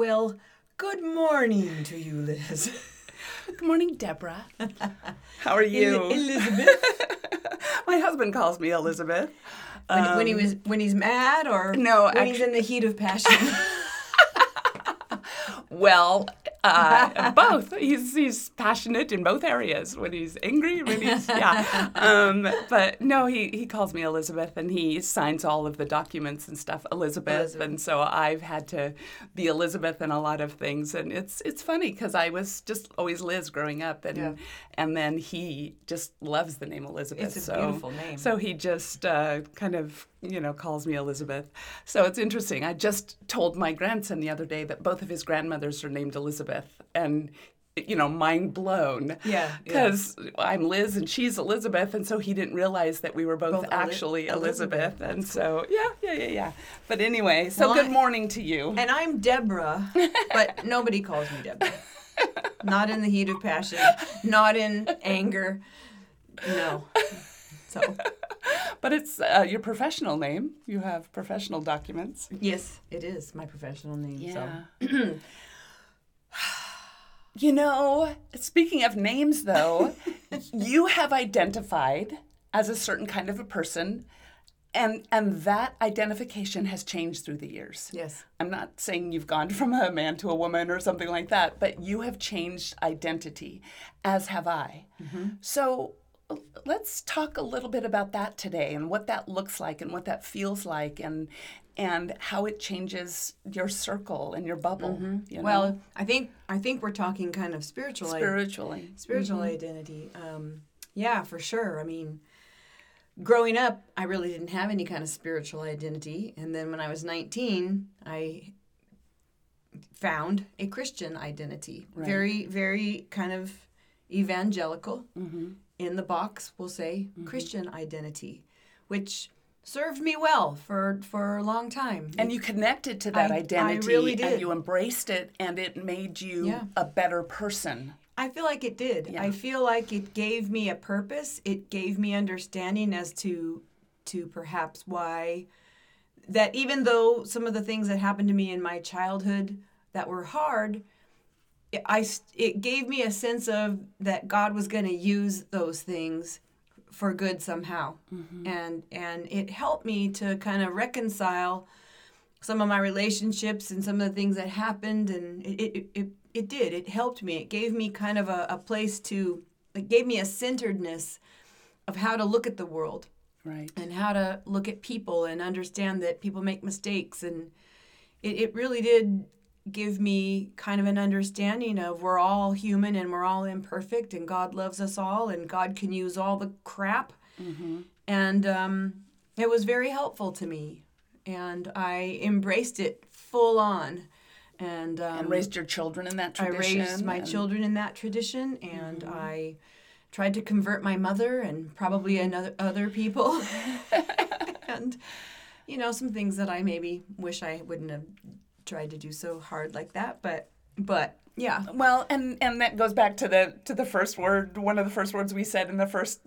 Well, good morning to you, Liz. Good morning, Deborah. How are you? El- Elizabeth. My husband calls me Elizabeth. when, when he um, was when he's mad or No, when he's in the heat of passion. Well, uh, both. He's he's passionate in both areas. When he's angry, when he's yeah. Um, but no, he he calls me Elizabeth, and he signs all of the documents and stuff Elizabeth, Elizabeth. and so I've had to be Elizabeth in a lot of things, and it's it's funny because I was just always Liz growing up, and Yeah. and then he just loves the name Elizabeth. It's a so, beautiful name. So he just uh, kind of you know calls me Elizabeth. So it's interesting. I just told my grandson the other day that both of his grandmothers are named Elizabeth, and you know, mind blown. Yeah, yeah. Because I'm Liz and she's Elizabeth, and so he didn't realize that we were both, Both Eli- actually Elizabeth. Elizabeth. And so yeah, yeah, yeah, yeah. But anyway, so Well, good morning to you. and I'm Deborah, but nobody calls me Deborah. Not in the heat of passion, not in anger. No. So, But it's uh, your professional name. You have professional documents. yes, it is my professional name. So. You know, speaking of names, though, you have identified as a certain kind of a person, and and that identification has changed through the years. Yes. I'm not saying you've gone from a man to a woman or something like that, but you have changed identity, as have I. So l- let's talk a little bit about that today and what that looks like and what that feels like and and how it changes your circle and your bubble. Mm-hmm. You know, Well, I think I think we're talking kind of spiritual. spiritually. spiritual mm-hmm. identity. Um, yeah, for sure. I mean, growing up, I really didn't have any kind of spiritual identity, and then when I was 19, I found a Christian identity. Very, very kind of evangelical. Mm-hmm. In the box, we'll say mm-hmm. Christian identity, which served me well for for a long time. And you connected to that I- I identity really and you embraced it and it made you Yeah. a better person. I feel like it did. Yeah. I feel like it gave me a purpose. It gave me understanding as to to perhaps why that even though some of the things that happened to me in my childhood that were hard, it, I it gave me a sense of that God was going to use those things for good somehow. Mm-hmm. And and it helped me to kind of reconcile some of my relationships and some of the things that happened and it it, it, it did it helped me it gave me kind of a, a place to it gave me a centeredness of how to look at the world Right. and how to look at people and understand that people make mistakes and it, it really did give me kind of an understanding of we're all human and we're all imperfect and god loves us all and god can use all the crap. And um, it was very helpful to me and i embraced it full on. And, um, And raised your children in that I raised my and- children in that tradition, and I tried to convert my mother and probably another other people, and you know some things that I maybe wish I wouldn't have tried to do so hard like that, but but yeah, Well, and and that goes back to the to the first word. One of the first words we said in the first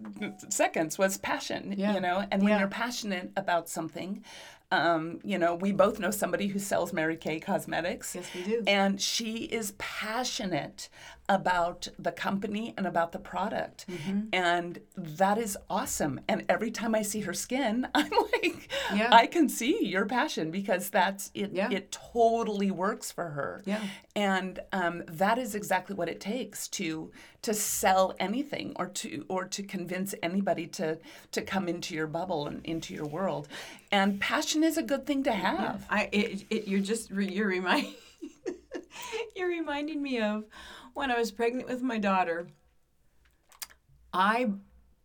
seconds was passion. Yeah. You know, and when Yeah. you're passionate about something, um, you know, we both know somebody who sells Mary Kay Cosmetics. Yes, we do. And she is passionate about the company and about the product, Mm-hmm. and that is awesome. And every time I see her skin, I'm like, Yeah. I can see your passion because that's it. Yeah. It totally works for her. Yeah. And um, that is exactly what it takes to to sell anything or to or to convince anybody to to come into your bubble and into your world. And passion is a good thing to have. I it, it you're just re, you're remind you're reminding me of when I was pregnant with my daughter. I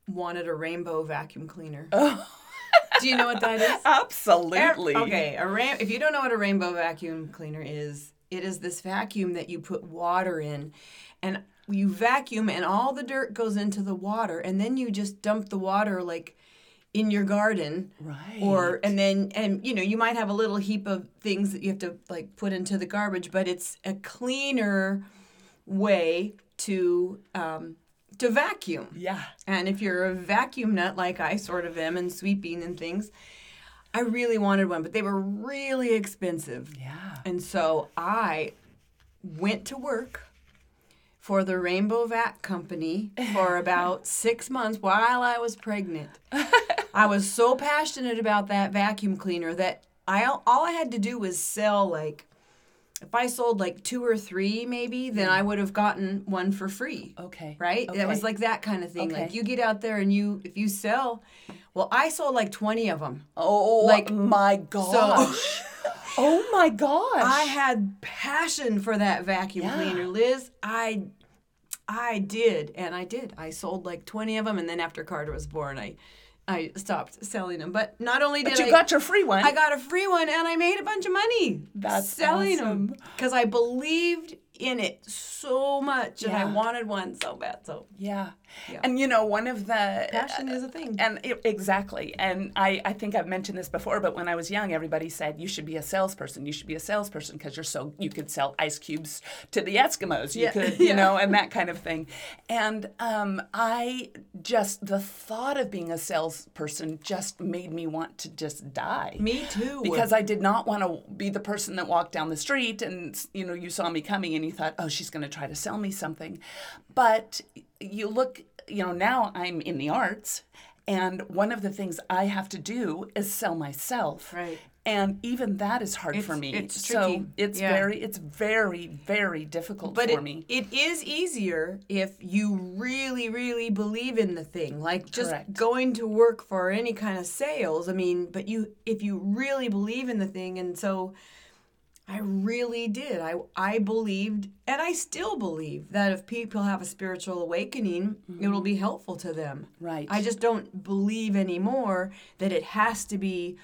wanted a rainbow vacuum cleaner. Oh. Do you know what that is? Absolutely. Okay, a ram- if you don't know what a rainbow vacuum cleaner is, it is this vacuum that you put water in and you vacuum and all the dirt goes into the water and then you just dump the water like in your garden Right. or and then and you know you might have a little heap of things that you have to like put into the garbage but it's a cleaner way to um, to vacuum Yeah. and if you're a vacuum nut like I sort of am and sweeping and things, I really wanted one, but they were really expensive. Yeah. And so I went to work for the Rainbow Vac Company for about six months while I was pregnant. I was so passionate about that vacuum cleaner that I all I had to do was sell like if I sold like two or three maybe, then I mm. would have gotten one for free Okay. right? That was like that kind of thing. Like you get out there and you if you sell, well, I sold like twenty of them. Oh like, my gosh. oh my gosh. I had passion for that vacuum Yeah. cleaner, Liz. I I did, and I did. I sold like twenty of them, and then after Carter was born, I I stopped selling them. But not only did but you I got your free one. I got a free one, and I made a bunch of money. That's selling them because I believed in it so much, and I wanted one so bad. So Yeah. Yeah. And you know, one of the passion is a thing. and it, exactly. And I, I think I've mentioned this before, but when I was young, everybody said you should be a salesperson. You should be a salesperson because you're so you could sell ice cubes to the Eskimos. You Yeah. could, you Yeah. know, and that kind of thing. And um, I just the thought of being a salesperson just made me want to just die. Me too. Because I did not want to be the person that walked down the street and you know you saw me coming and you thought, oh, she's going to try to sell me something. But you look, you know, now I'm in the arts, and one of the things I have to do is sell myself. Right. And even that is hard for me. it's so tricky. it's Yeah. very, it's very, very difficult but for it, me. it is easier if you really really believe in the thing like just Correct. going to work for any kind of sales i mean but you if you really believe in the thing and so i really did i i believed and i still believe that if people have a spiritual awakening it will be helpful to them Mm-hmm. Right. i just don't believe anymore that it has to be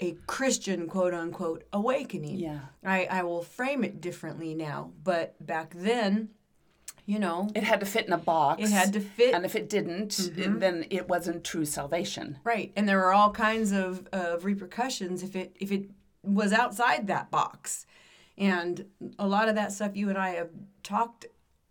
a christian quote unquote awakening Yeah. I, I will frame it differently now. But back then, you know, It had to fit in a box. it had to fit. And if it didn't, it- then it wasn't true salvation. right. And there were all kinds of, of repercussions if it if it was outside that box. And a lot of that stuff you and I have talked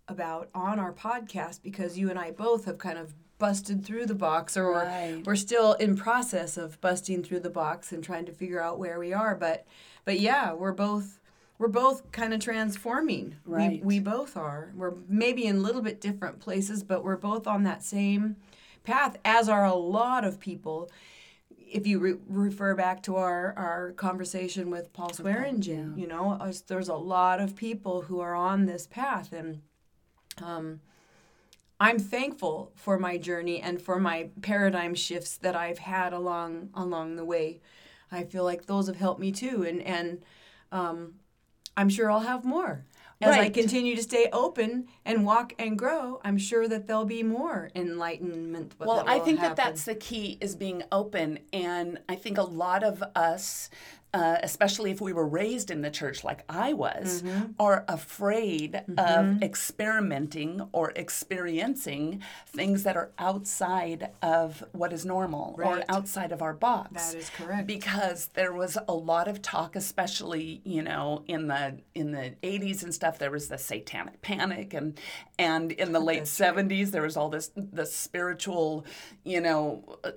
about on our podcast because you and I both have kind of busted through the box or we're- Right. we're still in process of busting through the box and trying to figure out where we are but but yeah we're both we're both kind of transforming Right. we, we both are we're maybe in a little bit different places but we're both on that same path as are a lot of people if you re- refer back to our, our conversation with Paul Swearingen, you know, us- there's a lot of people who are on this path, and um, I'm thankful for my journey and for my paradigm shifts that I've had along along the way. I feel like those have helped me too, and and um, I'm sure I'll have more. As I continue to stay open and walk and grow, I'm sure that there'll be more enlightenment. Well, I think that that's the key is being open. And I think a lot of us, uh, especially if we were raised in the church like I was, Mm-hmm. are afraid of experimenting or experiencing things that are outside of what is normal or outside of our box. That is correct. Because there was a lot of talk, especially you know in the in the 80s and stuff. There was the satanic panic, and and in the late 70s there was all this the spiritual, you know. uh,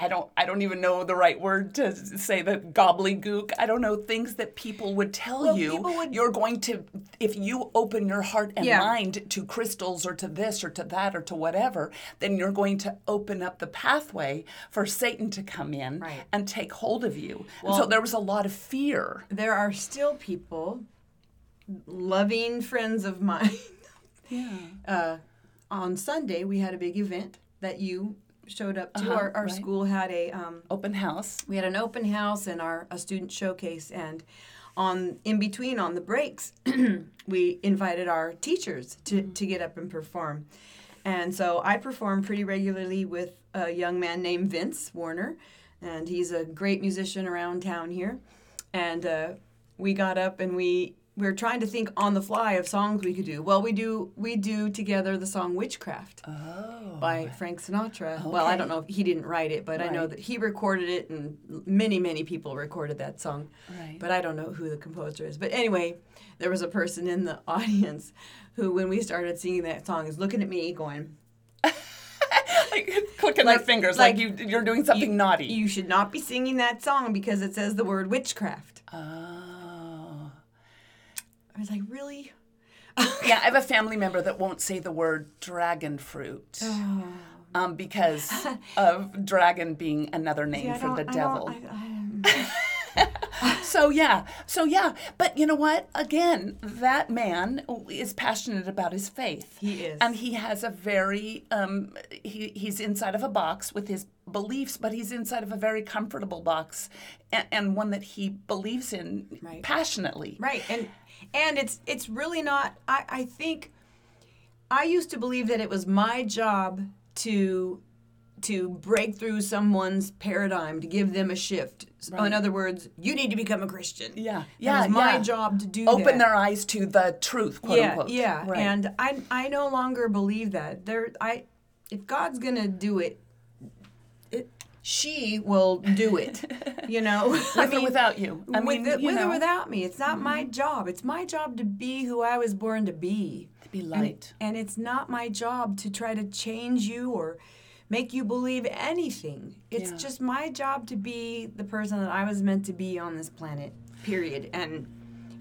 I- don't I don't even know the right word to say the gobbledygook. I don't know things that people would tell Well, you. would- You're going to if you open your heart and Yeah. mind to crystals or to this or to that or to whatever, then you're going to open up the pathway for Satan to come in Right. and take hold of you. and so there was a lot of fear. there are still people, loving friends of mine. Yeah. Uh, on Sunday, we had a big event that you showed up to. Uh-huh, our our right. school had a um, Open house. we had an open house and our a student showcase and on in between on the breaks we invited our teachers to, to get up and perform and so i perform pretty regularly with a young man named vince warner and he's a great musician around town here. And uh, we got up and we were trying to think on the fly of songs we could do. Well, we do we do together the song "Witchcraft" oh, by Frank Sinatra. Well, I don't know if he didn't write it, but I know that he recorded it, and many many people recorded that song. Right. But I don't know who the composer is. But anyway, there was a person in the audience who, when we started singing that song, is looking at me going, like clicking their fingers like, like you you're doing something naughty. "You should not be singing that song because it says the word witchcraft." oh. I was like, "Really?" Yeah, I have a family member that won't say the word dragon fruit. Oh. Um, because of dragon being another name See, for the I devil. I- So yeah, so yeah, but you know what? Again, that man is passionate about his faith. He is. and he has a very um, he he's inside of a box with his beliefs, but he's inside of a very comfortable box, and, and one that he believes in Right. passionately. Right, and and it's it's really not. I I think I used to believe that it was my job to to break through someone's paradigm to give them a shift. In other words, you need to become a Christian. Yeah, yeah, was my yeah. job to do that. Open their eyes to the truth, quote yeah, unquote. yeah, Right. and I I no longer believe that. There, I if God's gonna do it, it she will do it. You know, with or without you. I mean, with, it, you with Mm-hmm. or without me. It's not my job. It's my job to be who I was born to be. to be And- light. And, it's not my job to try to change you or make you believe anything. It's Yeah. just my job to be the person that I was meant to be on this planet. Period. And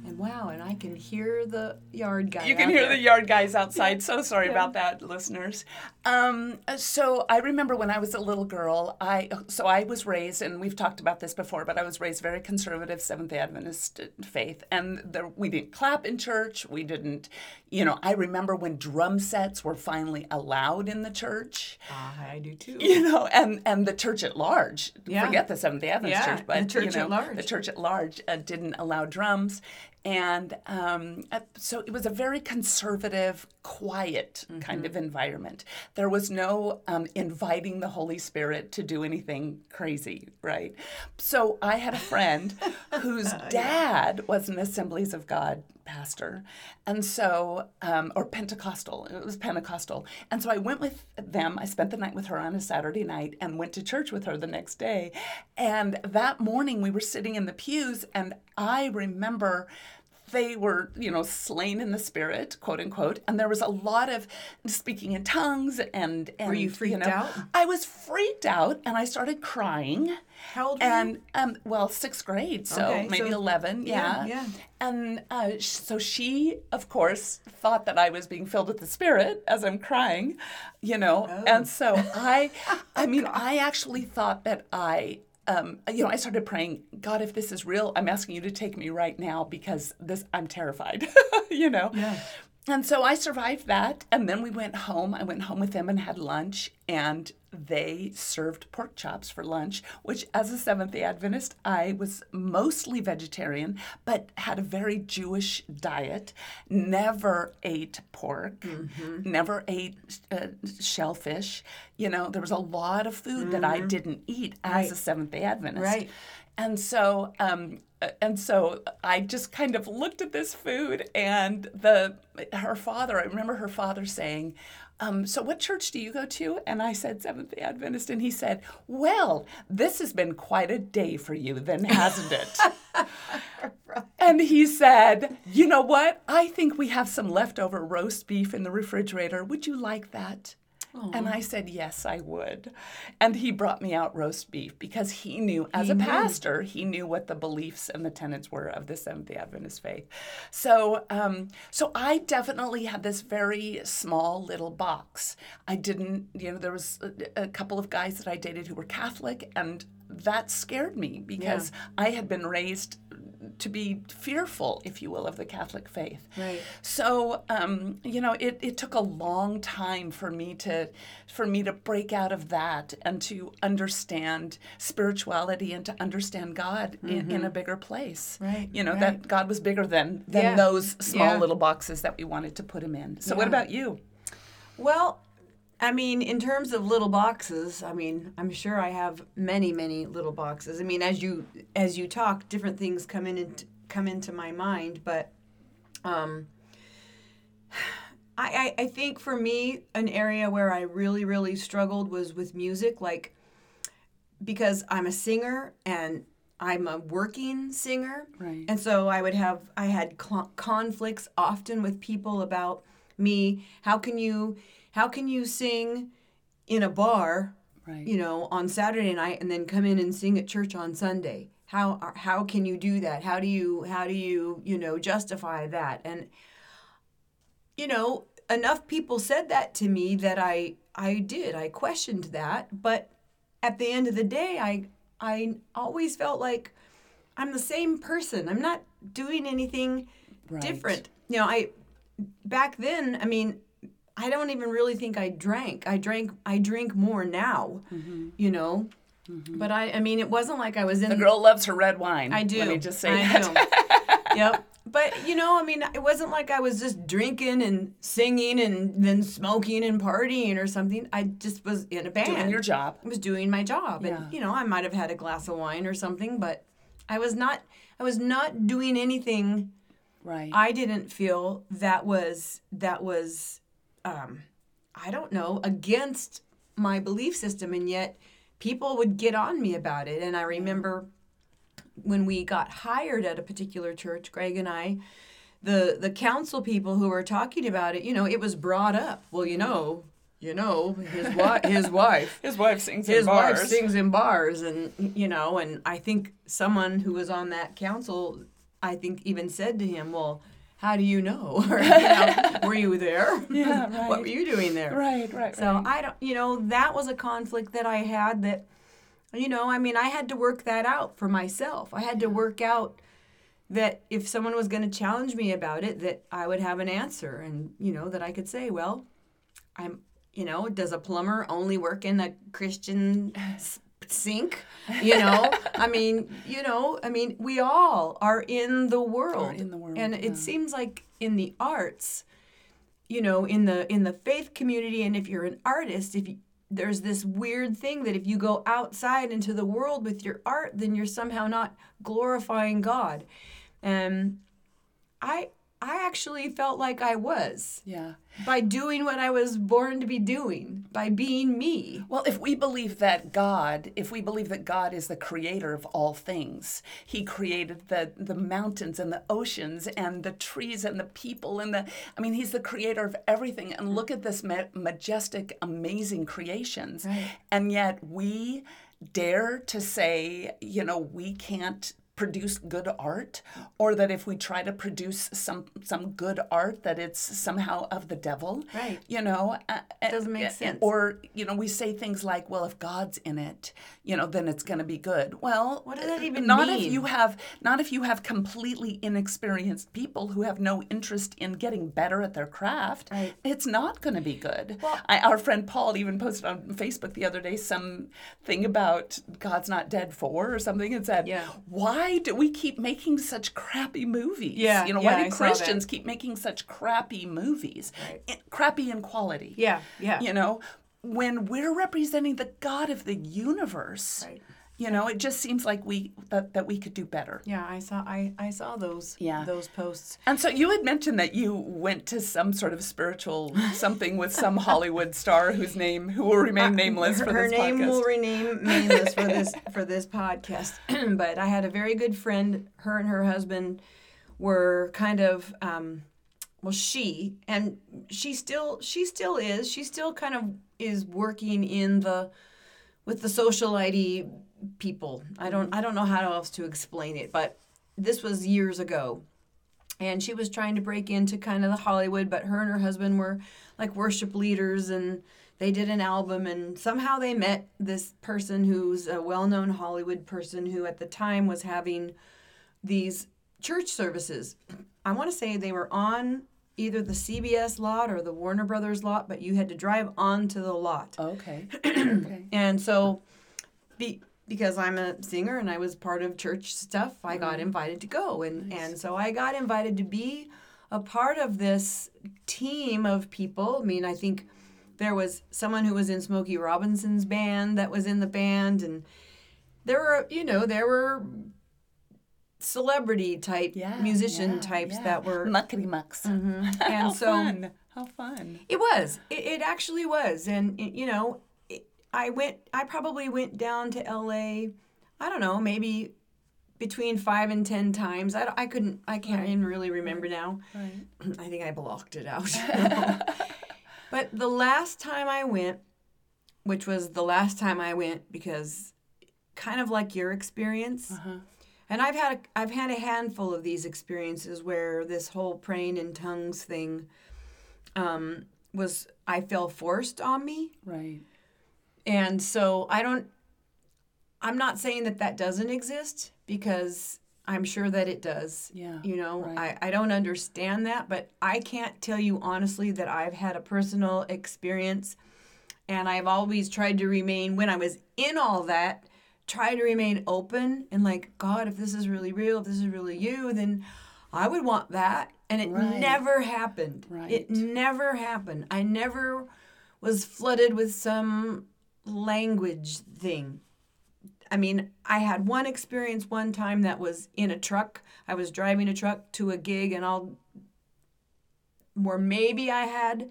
and wow, and I can hear the yard guy. You can out hear there. the yard guys outside. So sorry about that, listeners. Um, so I remember when I was a little girl, I so I was raised, and we've talked about this before, but I was raised very conservative Seventh Day Adventist faith, and there, we didn't clap in church. We didn't, you know. I remember when drum sets were finally allowed in the church. Ah, I do too. you know, and and the church at large. Yeah. Forget the Seventh Day Adventist Yeah, church, but the church you at large. the church at large uh, didn't allow drums, and um, so it was a very conservative, quiet kind Mm-hmm. of environment. There was no um, inviting the Holy Spirit to do anything crazy, right? So I had a friend whose dad was an Assemblies of God pastor, and so um, or Pentecostal. It was Pentecostal, and so I went with them. I spent the night with her on a Saturday night and went to church with her the next day. And that morning we were sitting in the pews, and I remember they were, you know, slain in the spirit, quote unquote, and there was a lot of speaking in tongues and and Were you freaked know, out? I was freaked out, and I started crying. How old you? And um, well, sixth grade, so Okay, maybe so- eleven, yeah, yeah. yeah. And uh, sh- so she, of course, thought that I was being filled with the Spirit as I'm crying, you know. Oh. And so I, I mean, I actually thought that I, um, you know, I started praying, God, if this is real, I'm asking you to take me right now because this, I'm terrified, you know. Yeah. And so I survived that. And then we went home. I went home with them and had lunch. And they served pork chops for lunch, which, as a Seventh day Adventist, I was mostly vegetarian, but had a very Jewish diet. Never ate pork, never ate uh, shellfish. You know, there was a lot of food that I didn't eat as Right. a Seventh day Adventist. Right. And so, um, uh, and so I just kind of looked at this food, and the her father. I remember her father saying, um, "So, what church do you go to?" And I said Seventh Day Adventist, and he said, "Well, this has been quite a day for you, then, hasn't it?" And he said, You know what? I think we have some leftover roast beef in the refrigerator. Would you like that? And I said, Yes, I would. And he brought me out roast beef because he knew, as a pastor, he knew what the beliefs and the tenets were of the Seventh day Adventist faith. So, um, so I definitely had this very small little box. I didn't, you know, there was a, a couple of guys that I dated who were Catholic, and that scared me because I had been raised to be fearful, if you will, of the Catholic faith. Right. So, um, you know, it, it took a long time for me to for me to break out of that and to understand spirituality and to understand God in, in a bigger place. Right, You know, right. that God was bigger than than Yeah. those small Yeah. little boxes that we wanted to put him in. So what about you? Well, I mean, in terms of little boxes, I mean, I'm sure I have many, many little boxes. I mean, as you as you talk, different things come in and come into my mind, but um, I, I I think for me, an area where I really, really struggled was with music, like because I'm a singer and I'm a working singer, Right. and so I would have I had cl- conflicts often with people about me. How can you how can you sing in a bar, Right. you know, on Saturday night and then come in and sing at church on Sunday? How how can you do that? How do you how do you, you know, justify that? And you know, enough people said that to me that I I did. I questioned that, but at the end of the day, I I always felt like I'm the same person. I'm not doing anything Right. different. You know, I back then, I mean, I don't even really think I drank. I drank I drink more now, mm-hmm. you know. Mm-hmm. But I I mean, it wasn't like I was in The girl loves her red wine. I do. Let me just say I that. do. yep. But you know, I mean, it wasn't like I was just drinking and singing and then smoking and partying or something. I just was in a band. Doing your job. I was doing my job, Yeah. and you know, I might have had a glass of wine or something, but I was not. I was not doing anything. Right. I didn't feel that was that was, um, I don't know, against my belief system, and yet people would get on me about it. And I remember when we got hired at a particular church, Greg and I, the the council people who were talking about it, you know, it was brought up. Well, you know, you know, his wife, his wife, His wife sings his in bars. wife sings in bars, and you know, and I think someone who was on that council, I think, even said to him, "Well, how do you know? Or, you know, were you there? Yeah, right. what were you doing there? Right, right, So right. I don't, you know, that was a conflict that I had that, you know, I mean, I had to work that out for myself. I had to work out that if someone was going to challenge me about it, that I would have an answer and, you know, that I could say, well, I'm, you know, does a plumber only work in a Christian sink? You know, I mean, you know, I mean, we all are in the world. in the world, And yeah. it seems like in the arts, you know in the in the faith community and if you're an artist if you there's this weird thing that if you go outside into the world with your art then you're somehow not glorifying god and i i actually felt like i was yeah. by doing what i was born to be doing by being me Well, if we believe that God, if we believe that God is the creator of all things, He created the the mountains and the oceans and the trees and the people and the I mean, He's the creator of everything. And look at this ma- majestic, amazing creations. And yet we dare to say, you know, we can't produce good art or that if we try to produce some some good art that it's somehow of the devil Right. you know uh, Doesn't make sense. or you know we say things like well if god's in it you know then it's going to be good well What does that even not mean? if you have not if you have completely inexperienced people who have no interest in getting better at their craft Right. it's not going to be good Well- I, our friend paul even posted on facebook the other day some thing about god's not dead for or something and said Yeah. why do we keep making such crappy movies Yeah, you know yeah, why do that. christians keep making such crappy movies Right. I- crappy in quality yeah yeah you know when we're representing the god of the universe Right. You know it just seems like we that, that we could do better. Yeah i saw i i saw those Yeah. those posts. And so you had mentioned that you went to some sort of spiritual something with some hollywood star whose name who will remain nameless her, for her this name podcast. will rename nameless for this for this podcast. But i had a very good friend her and her husband were kind of um, well she and she still she still is. She still kind of is working in the with the social id people i don't i don't know how else to explain it but this was years ago and she was trying to break into kind of the Hollywood, but her and her husband were like worship leaders and they did an album and somehow they met this person who's a well-known Hollywood person who at the time was having these church services. I want to say they were on either the CBS lot or the Warner Brothers lot, but you had to drive onto the lot. Oh, okay. Okay. And so, be, because I'm a singer and I was part of church stuff, I got mm-hmm. invited to go, and and so I got invited to be a part of this team of people. I mean, I think there was someone who was in Smokey Robinson's band that was in the band, and there were, you know, there were celebrity type Yeah, musician yeah, types yeah. that were muckety mucks. and How so fun. How fun. it was it, it actually was and it, you know it, i went i probably went down to la i don't know maybe between five and ten times i, I couldn't i can't even really remember now Right. i think i blocked it out but the last time i went which was the last time i went because kind of like your experience Uh-huh. And I've had a, I've had a handful of these experiences where this whole praying in tongues thing um, was I felt forced on me, Right. and so I don't. I'm not saying that that doesn't exist because I'm sure that it does. Yeah. You know, right. I, I don't understand that, but I can't tell you honestly that I've had a personal experience. And I've always tried to remain, when I was in all that, try to remain open and like, God, if this is really real, if this is really you, then I would want that. And it Right. never happened. Right. It never happened. I never was flooded with some language thing. I mean, I had one experience one time that was in a truck. I was driving a truck to a gig, and I'll, or maybe I had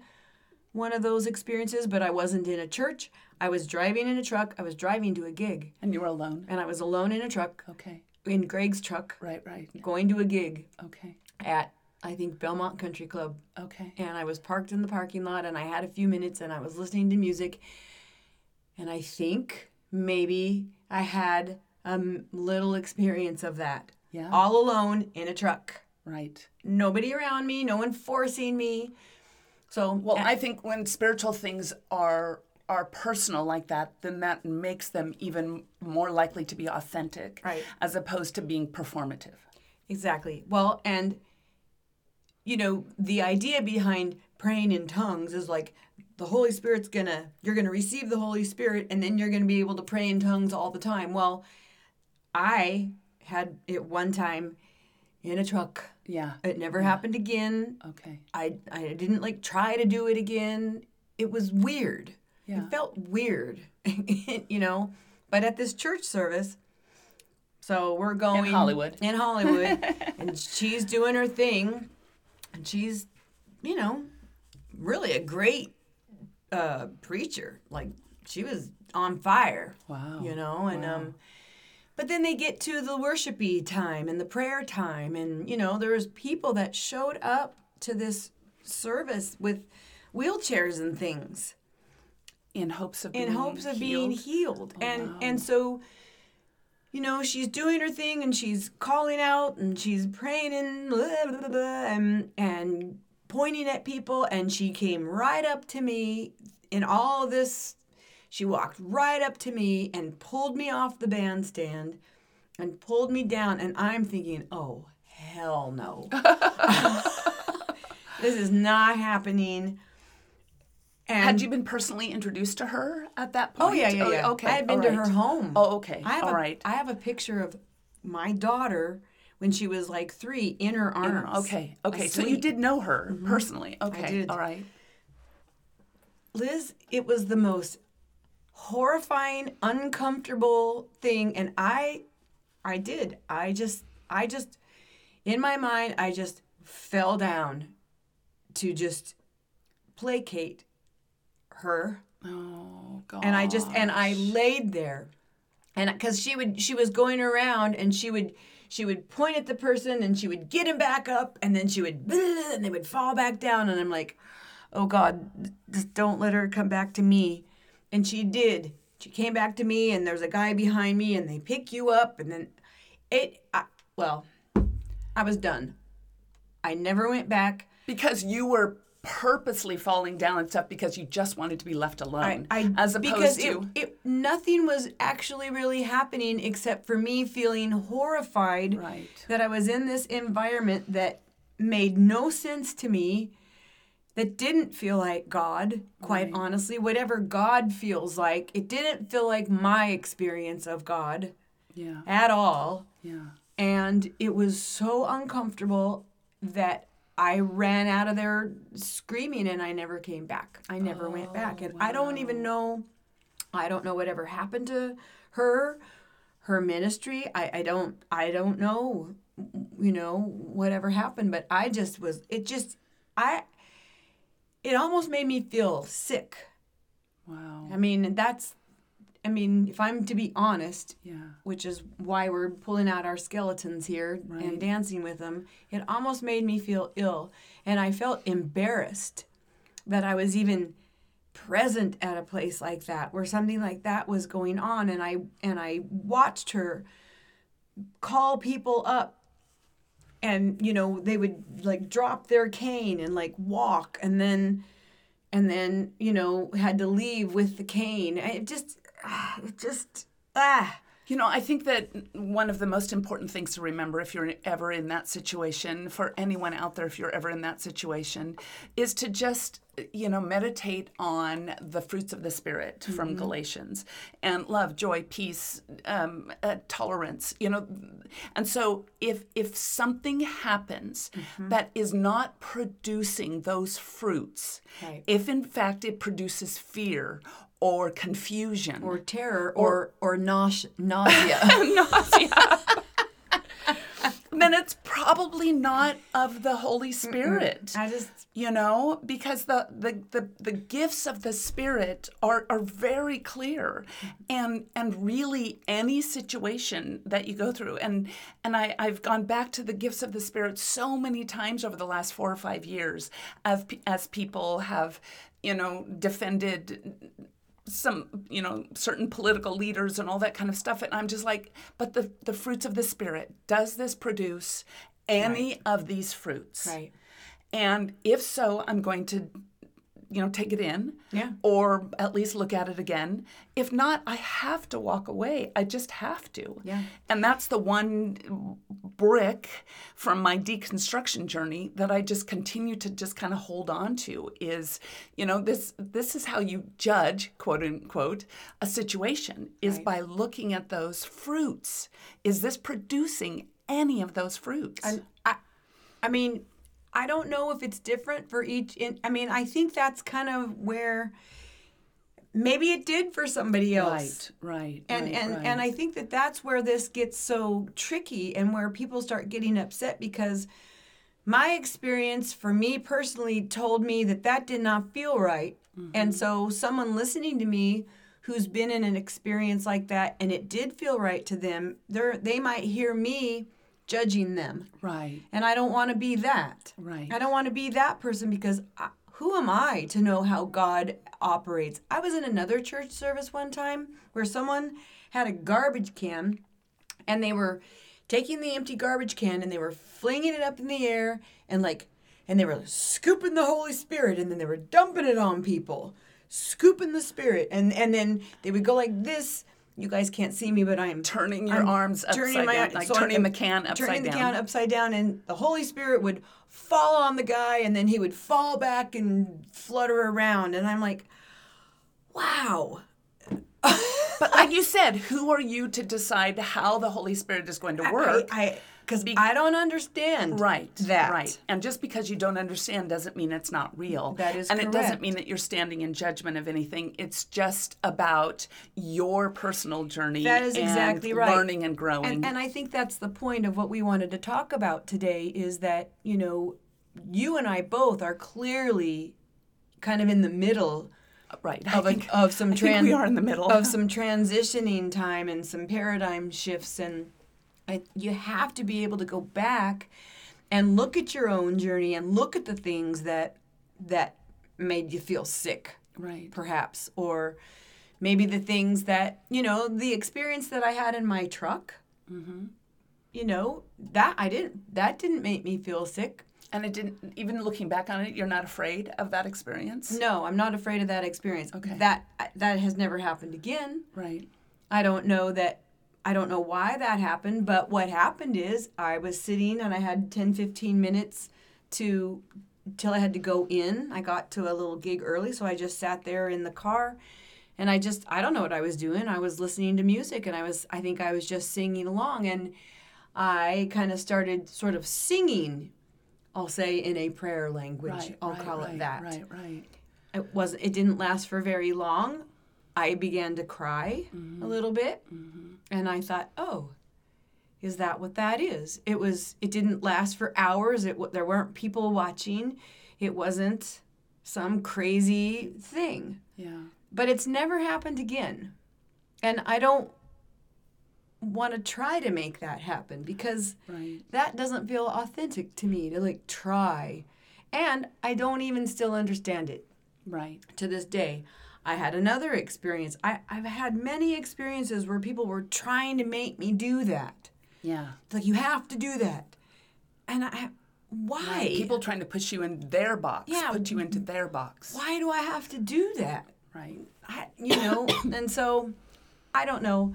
one of those experiences, but I wasn't in a church. I was driving in a truck. I was driving to a gig, And you were alone. and I was alone in a truck, Okay. in Greg's truck, Right, right. going to a gig Okay. at, I think, Belmont Country Club Okay. and I was parked in the parking lot and I had a few minutes and I was listening to music and I think maybe I had a little experience of that. Yeah. All alone in a truck. Right. Nobody around me, no one forcing me. So, Well, I think when spiritual things are are personal like that, then that makes them even more likely to be authentic, Right. as opposed to being performative. Exactly. Well, and you know, the idea behind praying in tongues is like the Holy Spirit's gonna, you're gonna receive the Holy Spirit and then you're gonna be able to pray in tongues all the time. Well, I had it one time in a truck. Yeah. It never happened again. Okay. I, I didn't like try to do it again. It was weird. Yeah. It felt weird, you know. But at this church service, so we're going in Hollywood. in Hollywood, and she's doing her thing, and she's, you know, really a great uh, preacher. Like she was on fire, Wow. you know, and um. But then they get to the worshipy time and the prayer time, and you know, there was people that showed up to this service with wheelchairs and things In hopes of in being hopes of being healed. healed. Oh, and and so you know she's doing her thing and she's calling out and she's praying and blah, blah, blah, blah, and and pointing at people. And she came right up to me in all this. She walked right up to me and pulled me off the bandstand and pulled me down. And i'm thinking oh hell no. This is not happening and Had you been personally introduced to her at that point? Oh yeah, yeah, oh, yeah. okay. I had been all to right. her home. Oh, okay. I have all a, right. I have a picture of my daughter when she was like three in her arms. Okay. Okay. So you did know her mm-hmm. personally. Okay. did. All right. Liz, it was the most horrifying, uncomfortable thing, and I, I did. I just, I just, in my mind, I just fell down to just placate her Oh God. and I just and I laid there, and because she would she was going around and she would she would point at the person and she would get him back up and then she would and they would fall back down and I'm like, oh God, just don't let her come back to me, and she did. She came back to me and there's a guy behind me and they pick you up and then it I, well, I was done. I never went back. because you were purposely falling down and stuff because you just wanted to be left alone, I, as opposed because to it, it nothing was actually really happening except for me feeling horrified Right. that I was in this environment that made no sense to me that didn't feel like God, quite honestly. Whatever God feels like, it didn't feel like my experience of God yeah, at all. yeah. And it was so uncomfortable that I ran out of there screaming and I never came back. I never went back. Oh, and I don't even know I don't know whatever happened to her, her ministry. I, I don't I don't know you know whatever happened, but I just was it just I it almost made me feel sick. Wow. I mean, that's I mean, if I'm to be honest, Yeah. which is why we're pulling out our skeletons here Right. and dancing with them, it almost made me feel ill. And I felt embarrassed that I was even present at a place like that where something like that was going on and I and I watched her call people up and you know they would like drop their cane and like walk and then and then you know had to leave with the cane it just it just ah You know, I think that one of the most important things to remember if you're ever in that situation, for anyone out there, if you're ever in that situation, is to just, you know, meditate on the fruits of the Spirit from Galatians and love, joy, peace, um, uh, tolerance, you know. And so if, if something happens that is not producing those fruits, Right. if in fact it produces fear or confusion or terror or or, nausea, nausea. nausea, then it's probably not of the Holy Spirit. I just You know, because the, the, the, the gifts of the Spirit are, are very clear. Mm-hmm. And and really any situation that you go through. And and I, I've gone back to the gifts of the Spirit so many times over the last four or five years as, as people have, you know, defended some you know certain political leaders and all that kind of stuff and i'm just like but the the fruits of the spirit does this produce any of these fruits right. and if so i'm going to you know take it in Yeah. or at least look at it again if not i have to walk away i just have to Yeah. and that's the one brick from my deconstruction journey that I just continue to just kind of hold on to is, you know, this this is how you judge, quote unquote, a situation is Right. by looking at those fruits. Is this producing any of those fruits? And I, I mean, I don't know if it's different for each. In, I mean, I think that's kind of where maybe it did for somebody else. right, right. And right, and right. and I think that that's where this gets so tricky and where people start getting upset because my experience for me personally told me that that did not feel right. And mm-hmm. so someone listening to me who's been in an experience like that and it did feel right to them, they they might hear me judging them. right, And I don't want to be that. right. I don't want to be that person because I, who am I to know how God operates? I was in another church service one time where someone had a garbage can and they were taking the empty garbage can and they were flinging it up in the air and like and they were scooping the Holy Spirit and then they were dumping it on people. Scooping the spirit and and then they would go like this. You guys can't see me, but I am Turning your I'm arms upside down, like so turning the can upside down. turning the can upside down, and the Holy Spirit would fall on the guy, and then he would fall back and flutter around, and I'm like, wow. But like you said, who are you to decide how the Holy Spirit is going to work? I because I, don't understand Right. that Right. And just because you don't understand doesn't mean it's not real. That is And it doesn't mean that you're standing in judgment of anything. It's just about your personal journey. That is and exactly right. Learning and growing. And, and I think that's the point of what we wanted to talk about today is that, you know, you and I both are clearly kind of in the middle right. of, I a, think, of some I think we are in the middle. of some transitioning time and some paradigm shifts and I, you have to be able to go back and look at your own journey and look at the things that that made you feel sick right. perhaps or maybe the things that you know the experience that i had in my truck Mm-hmm. you know that i didn't that didn't make me feel sick And it didn't, even looking back on it, you're not afraid of that experience? no i'm not afraid of that experience Okay. that that has never happened again Right. I don't know that I don't know why that happened, but what happened is I was sitting and I had 10 15 minutes to till I had to go in. I got to a little gig early, so I just sat there in the car and I just I don't know what I was doing. I was listening to music and I was I think I was just singing along and I kind of started sort of singing I'll say in a prayer language. Right, I'll right, call right, it that. Right, right. It wasn't it didn't last for very long. I began to cry Mm-hmm. a little bit. And I thought, "Oh, is that what that is?" It was it didn't last for hours. It there weren't people watching. It wasn't some crazy thing. Yeah. But it's never happened again. And I don't want to try to make that happen because Right. that doesn't feel authentic to me to like try. And I don't even still understand it Right. to this day. I had another experience. I, I've had many experiences where people were trying to make me do that. Yeah. It's like, you have to do that. And I, why? People trying to push you in their box. Yeah. Put you into their box. why do I have to do that? Right. I, you know, and so I don't know.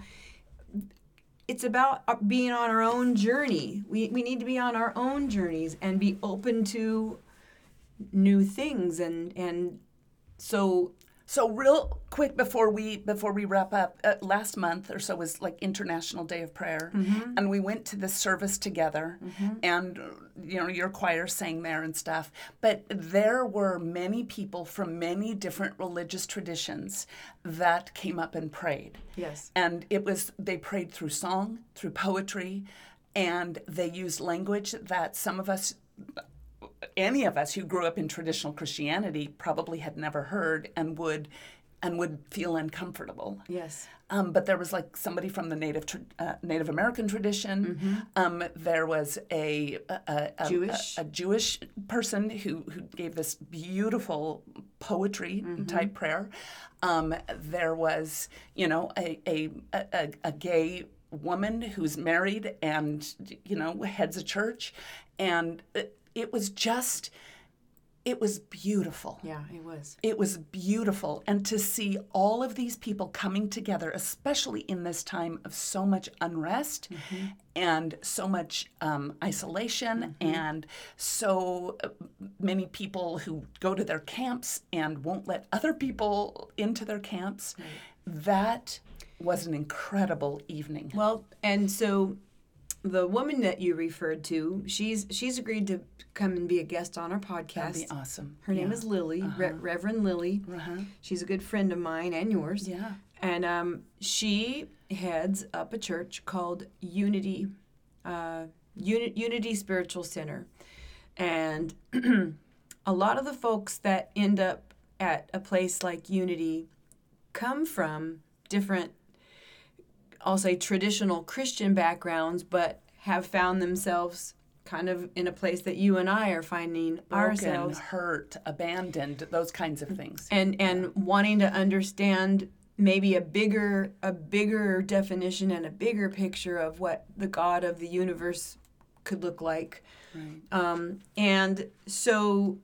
It's about uh, being on our own journey. We, we need to be on our own journeys and be open to new things and and so So real quick before we before we wrap up, uh, last month or so was like International Day of Prayer, and we went to the service together, and uh, you know your choir sang there and stuff. But there were many people from many different religious traditions that came up and prayed. yes. And it was they prayed through song through poetry and they used language that some of us any of us who grew up in traditional christianity probably had never heard and would and would feel uncomfortable yes um, but there was like somebody from the Native tra- uh, Native American tradition. Um, there was a a, a, Jewish. a, a Jewish person who who gave this beautiful poetry type prayer. Um, there was you know a a, a, a gay woman who's married and you know heads a church, and it, was just it was beautiful. yeah it was It was beautiful. And to see all of these people coming together, especially in this time of so much unrest and so much um, isolation, and so uh, many people who go to their camps and won't let other people into their camps, that was an incredible evening. well and so the woman that you referred to she's she's agreed to come and be a guest on our podcast That'd be awesome. her name is lily Re- reverend lily Uh-huh. she's a good friend of mine and yours Yeah. And um, she heads up a church called Unity, uh, Uni- Unity Spiritual Center. And a lot of the folks that end up at a place like Unity come from different, I'll say traditional Christian backgrounds, but have found themselves kind of in a place that you and I are finding Broken, ourselves hurt, abandoned, those kinds of things. and and wanting to understand maybe a bigger a bigger definition and a bigger picture of what the god of the universe could look like Right. um, and so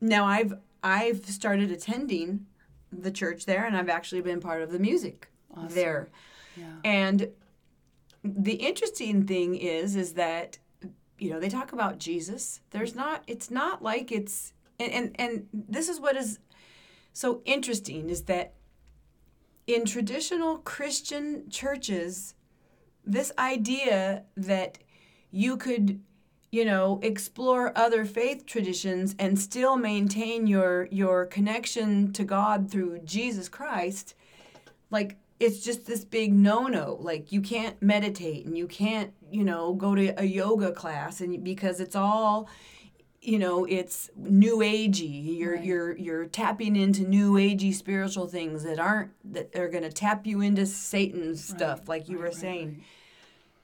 now i've i've started attending the church there and i've actually been part of the music there Yeah. and the interesting thing is is that you know they talk about jesus there's not it's not like it's and and, and this is what is so interesting is that in traditional christian churches this idea that you could you know explore other faith traditions and still maintain your your connection to god through jesus christ like it's just this big no-no. Like you can't meditate and you can't you know go to a yoga class and because it's all you know it's new agey. You're you're you're tapping into new agey spiritual things that aren't that are going to tap you into satan's stuff like you were saying.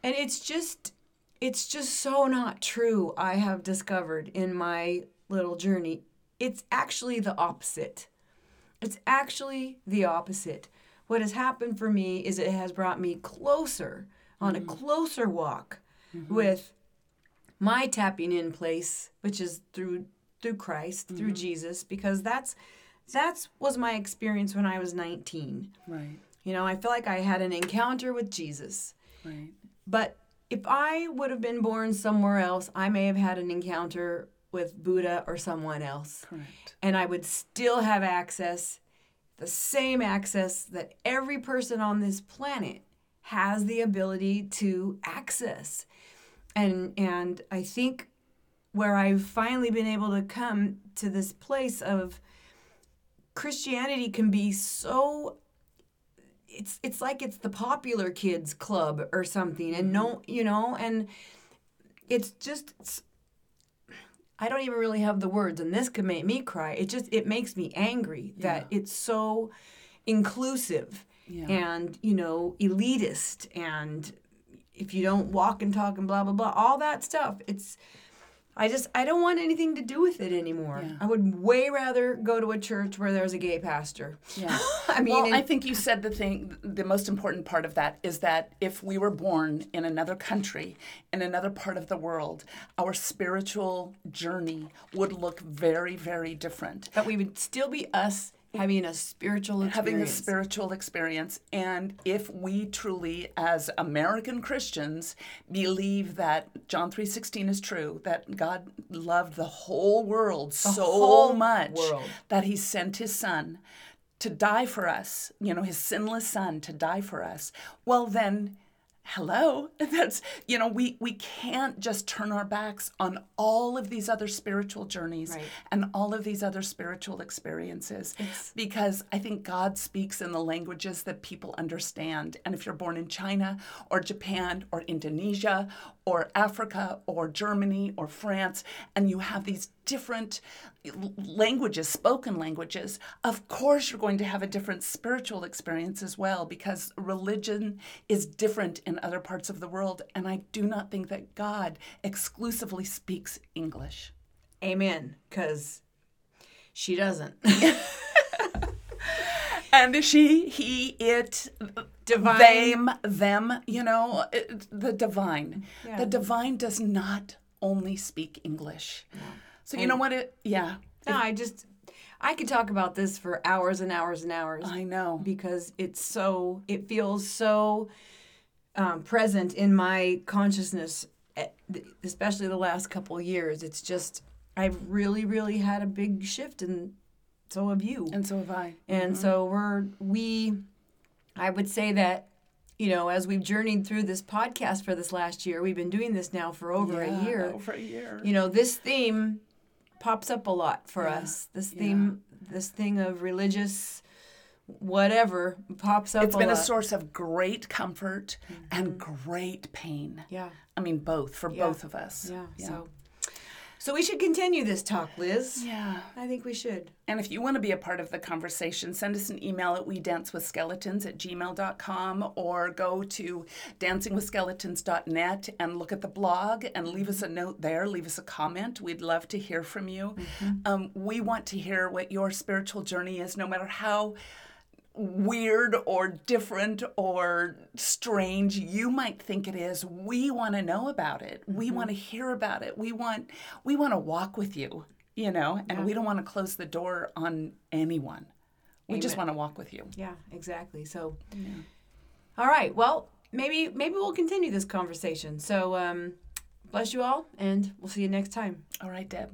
and it's just it's just so not true i have discovered in my little journey. It's actually the opposite. It's actually the opposite. What has happened for me is it has brought me closer, on a mm-hmm. closer walk mm-hmm. with my tapping in place, which is through through Christ, through mm-hmm. Jesus, because that's that's was my experience when I was 19. Right. You know, I feel like I had an encounter with Jesus. Right. But if I would have been born somewhere else, I may have had an encounter with Buddha or someone else Correct. and I would still have access, the same access that every person on this planet has the ability to access. And and I think where I've finally been able to come to this place of Christianity can be so it's it's like it's the popular kids club or something and no you know and it's just I don't even really have the words and this could make me cry it just it makes me angry that it's so inclusive Yeah. and you know elitist and if you don't walk and talk and blah blah blah all that stuff it's I just I don't want anything to do with it anymore. Yeah. I would way rather go to a church where there's a gay pastor. Yeah. I mean, well, and- I think you said the thing, the most important part of that is that if we were born in another country, in another part of the world, our spiritual journey would look very, very different. but we would still be us having a spiritual experience. Having a spiritual experience. And if we truly, as American Christians, believe that John 3.16 is true, that God loved the whole world so whole much world. that he sent his son to die for us, you know, his sinless son to die for us, well, then, hello, that's, you know, we, we can't just turn our backs on all of these other spiritual journeys Right. and all of these other spiritual experiences because I think God speaks in the languages that people understand. And if you're born in China or Japan or Indonesia or Africa or Germany or France, and you have these different languages, spoken languages, of course you're going to have a different spiritual experience as well because religion is different in other parts of the world. And I do not think that God exclusively speaks English. Amen. Because she doesn't. And she, he, it, Divine. them, them, you know, it- the divine. Yeah. The divine does not only speak English. So you know what it, yeah, no, I just I could talk about this for hours and hours and hours I know. because it's so it feels so um, present in my consciousness, eh, especially the last couple of years. It's just I've really, really had a big shift, and so have you. And so have I. And so we're we I would say that you know, as we've journeyed through this podcast for this last year, we've been doing this now for over Yeah, a year. Over a year. You know, this theme pops up a lot for us. This yeah. theme this thing of religious whatever pops up It's a been a lot. source of great comfort and mm-hmm. great pain. Yeah. I mean, both for Yeah. both of us. Yeah. So so we should continue this talk, Liz. Yeah. I think we should. And if you want to be a part of the conversation, send us an email at we dance with skeletons at gmail.com or go to dancingwithskeletons.net and look at the blog and leave us a note there. Leave us a comment. We'd love to hear from you. Um, we want to hear what your spiritual journey is, no matter how weird or different or strange you might think it is we want to know about it we want to hear about it we want we want to walk with you you know and we don't want to close the door on anyone we just want to walk with you Yeah, exactly. So, all right. Well, maybe maybe we'll continue this conversation. So, um, bless you all, and we'll see you next time. all right deb